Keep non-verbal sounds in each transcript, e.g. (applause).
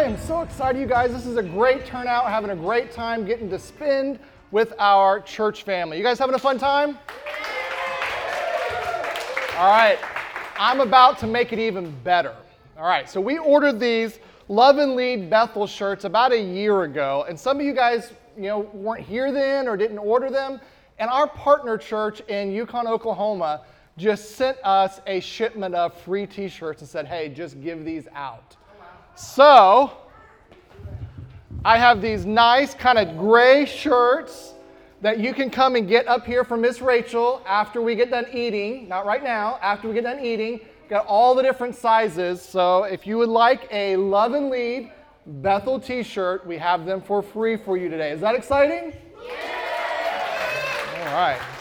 I am so excited, you guys. This is a great turnout, having a great time getting to spend with our church family. You guys having a fun time? All right, I'm about to make it even better. All right, so we ordered these Love and Lead Bethel shirts about a year ago, and some of you guys, you know, weren't here then or didn't order them. And our partner church in Yukon, Oklahoma, just sent us a shipment of free T-shirts and said, "Hey, just give these out." So, I have these nice kind of gray shirts that you can come and get up here from Miss Rachel after we get done eating. Not right now, after we get done eating. Got all the different sizes. So, if you would like a Love and Lead Bethel t shirt, we have them for free for you today. Is that exciting? Yeah. All right.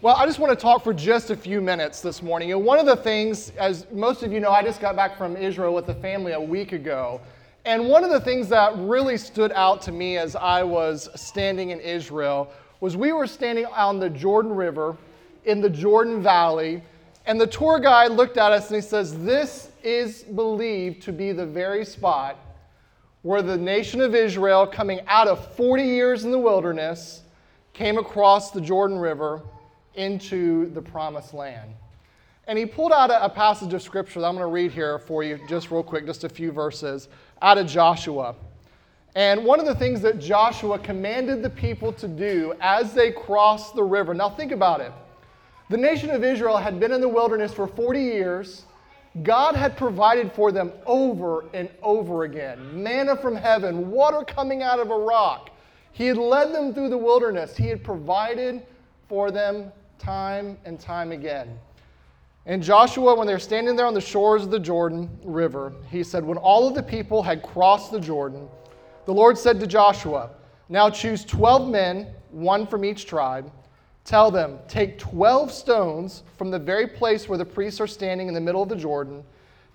Well, I just want to talk for just a few minutes this morning. And one of the things, as most of you know, I just got back from Israel with the family a week ago. And one of the things that really stood out to me as I was standing in Israel was we were standing on the Jordan River in the Jordan Valley. And the tour guide looked at us and he says, This is believed to be the very spot where the nation of Israel, coming out of 40 years in the wilderness, came across the Jordan River into the promised land. And he pulled out a, a passage of scripture that I'm going to read here for you, just real quick, just a few verses out of Joshua. And one of the things that Joshua commanded the people to do as they crossed the river, now think about it. The nation of Israel had been in the wilderness for 40 years. God had provided for them over and over again manna from heaven, water coming out of a rock. He had led them through the wilderness, He had provided for them time and time again. And Joshua, when they're standing there on the shores of the Jordan River, he said, When all of the people had crossed the Jordan, the Lord said to Joshua, Now choose 12 men, one from each tribe. Tell them, Take 12 stones from the very place where the priests are standing in the middle of the Jordan,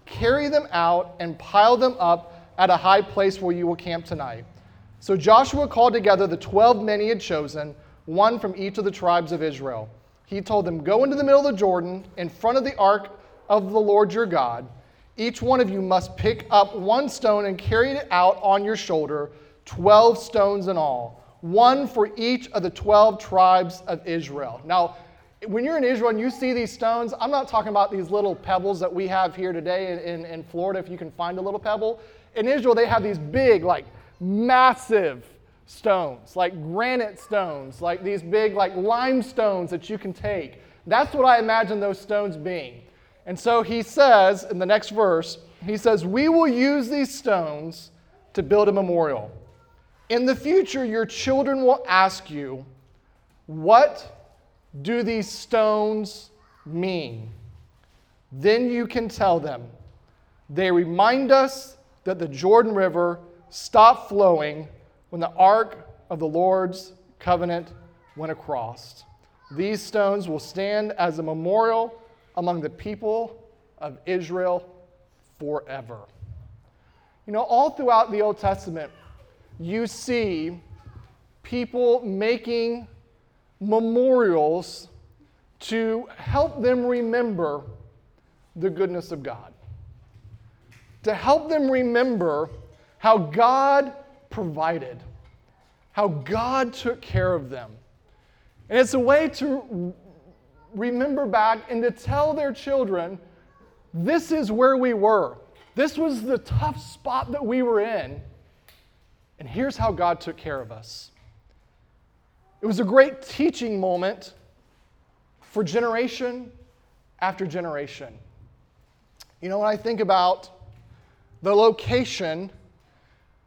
carry them out, and pile them up at a high place where you will camp tonight. So Joshua called together the 12 men he had chosen, one from each of the tribes of Israel he told them, Go into the middle of the Jordan in front of the ark of the Lord your God. Each one of you must pick up one stone and carry it out on your shoulder, 12 stones in all, one for each of the 12 tribes of Israel. Now, when you're in Israel and you see these stones, I'm not talking about these little pebbles that we have here today in, in, in Florida, if you can find a little pebble. In Israel, they have these big, like massive stones, like granite stones, like these big, like limestones that you can take. That's what I imagine those stones being. And so he says in the next verse, he says, We will use these stones to build a memorial. In the future, your children will ask you, What do these stones mean? Then you can tell them, They remind us that the Jordan River stopped flowing when the ark of the Lord's covenant went across. These stones will stand as a memorial among the people of Israel forever. You know, all throughout the Old Testament, you see people making memorials to help them remember the goodness of God, to help them remember how God provided, how God took care of them. And it's a way to remember back and to tell their children this is where we were. This was the tough spot that we were in. And here's how God took care of us. It was a great teaching moment for generation after generation. You know, when I think about the location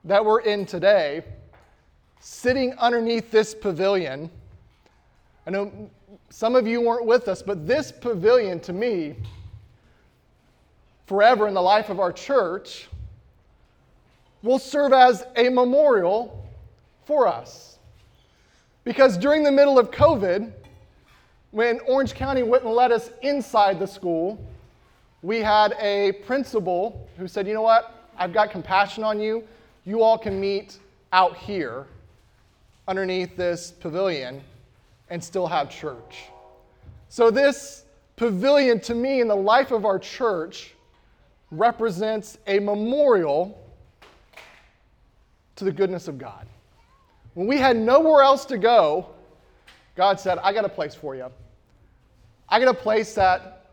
that we're in today, sitting underneath this pavilion. I know some of you weren't with us, but this pavilion to me, forever in the life of our church, will serve as a memorial for us. Because during the middle of COVID, when Orange County wouldn't let us inside the school, we had a principal who said, You know what? I've got compassion on you you all can meet out here underneath this pavilion and still have church. So, this pavilion to me in the life of our church represents a memorial to the goodness of God. When we had nowhere else to go, God said, I got a place for you. I got a place that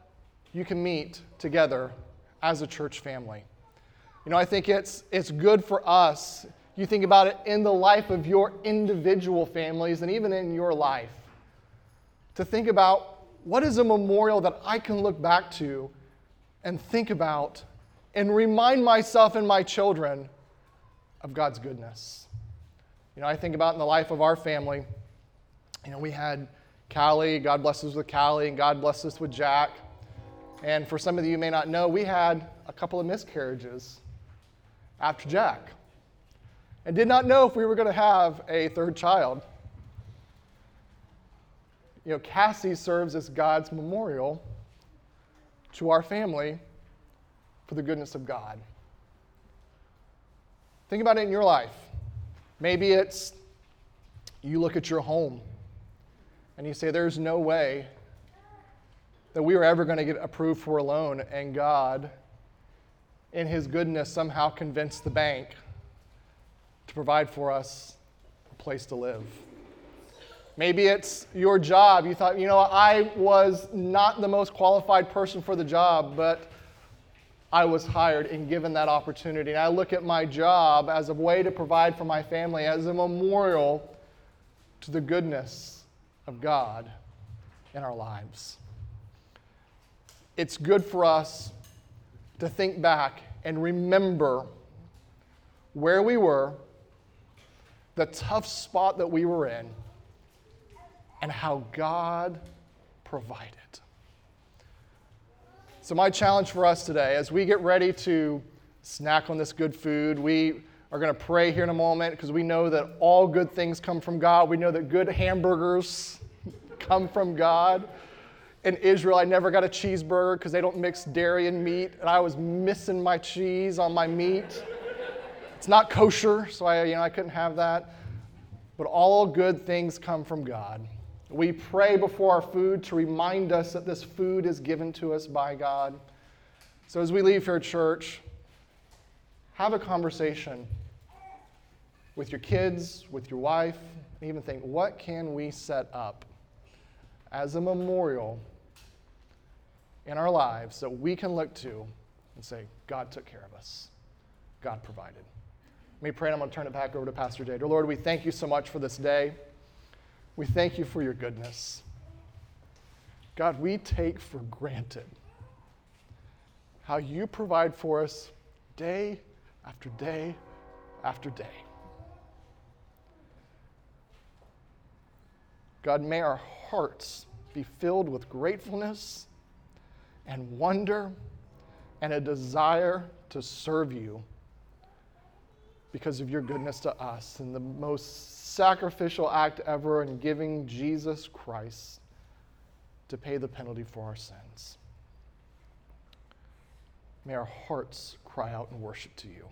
you can meet together as a church family. You know, I think it's, it's good for us. You think about it in the life of your individual families and even in your life to think about what is a memorial that I can look back to and think about and remind myself and my children of God's goodness. You know, I think about in the life of our family, you know, we had Callie, God bless us with Callie, and God bless us with Jack. And for some of you, you may not know, we had a couple of miscarriages after Jack and did not know if we were going to have a third child. You know, Cassie serves as God's memorial to our family for the goodness of God. Think about it in your life. Maybe it's you look at your home and you say, There's no way that we are ever going to get approved for a loan, and God, in His goodness, somehow convinced the bank to provide for us a place to live. Maybe it's your job. You thought, you know, I was not the most qualified person for the job, but I was hired and given that opportunity. And I look at my job as a way to provide for my family, as a memorial to the goodness of God in our lives. It's good for us to think back and remember where we were, the tough spot that we were in and how God provided. So, my challenge for us today, as we get ready to snack on this good food, we are going to pray here in a moment because we know that all good things come from God. We know that good hamburgers (laughs) come from God. In Israel, I never got a cheeseburger because they don't mix dairy and meat, and I was missing my cheese on my meat. It's not kosher, so I, you know, I couldn't have that. But all good things come from God. We pray before our food to remind us that this food is given to us by God. So as we leave here church, have a conversation with your kids, with your wife, and even think, what can we set up as a memorial in our lives that we can look to and say, God took care of us, God provided. Let me pray, and I'm going to turn it back over to Pastor Jay. Dear Lord, we thank you so much for this day. We thank you for your goodness. God, we take for granted how you provide for us day after day after day. God, may our hearts be filled with gratefulness and wonder and a desire to serve you because of your goodness to us and the most sacrificial act ever in giving Jesus Christ to pay the penalty for our sins. May our hearts cry out in worship to you.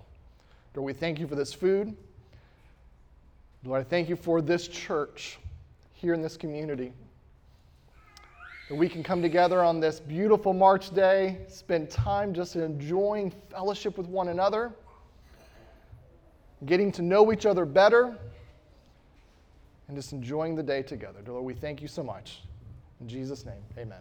Lord, we thank you for this food. Lord, I thank you for this church here in this community. We can come together on this beautiful March day, spend time just enjoying fellowship with one another getting to know each other better, and just enjoying the day together. Lord, we thank you so much. In Jesus' name, amen.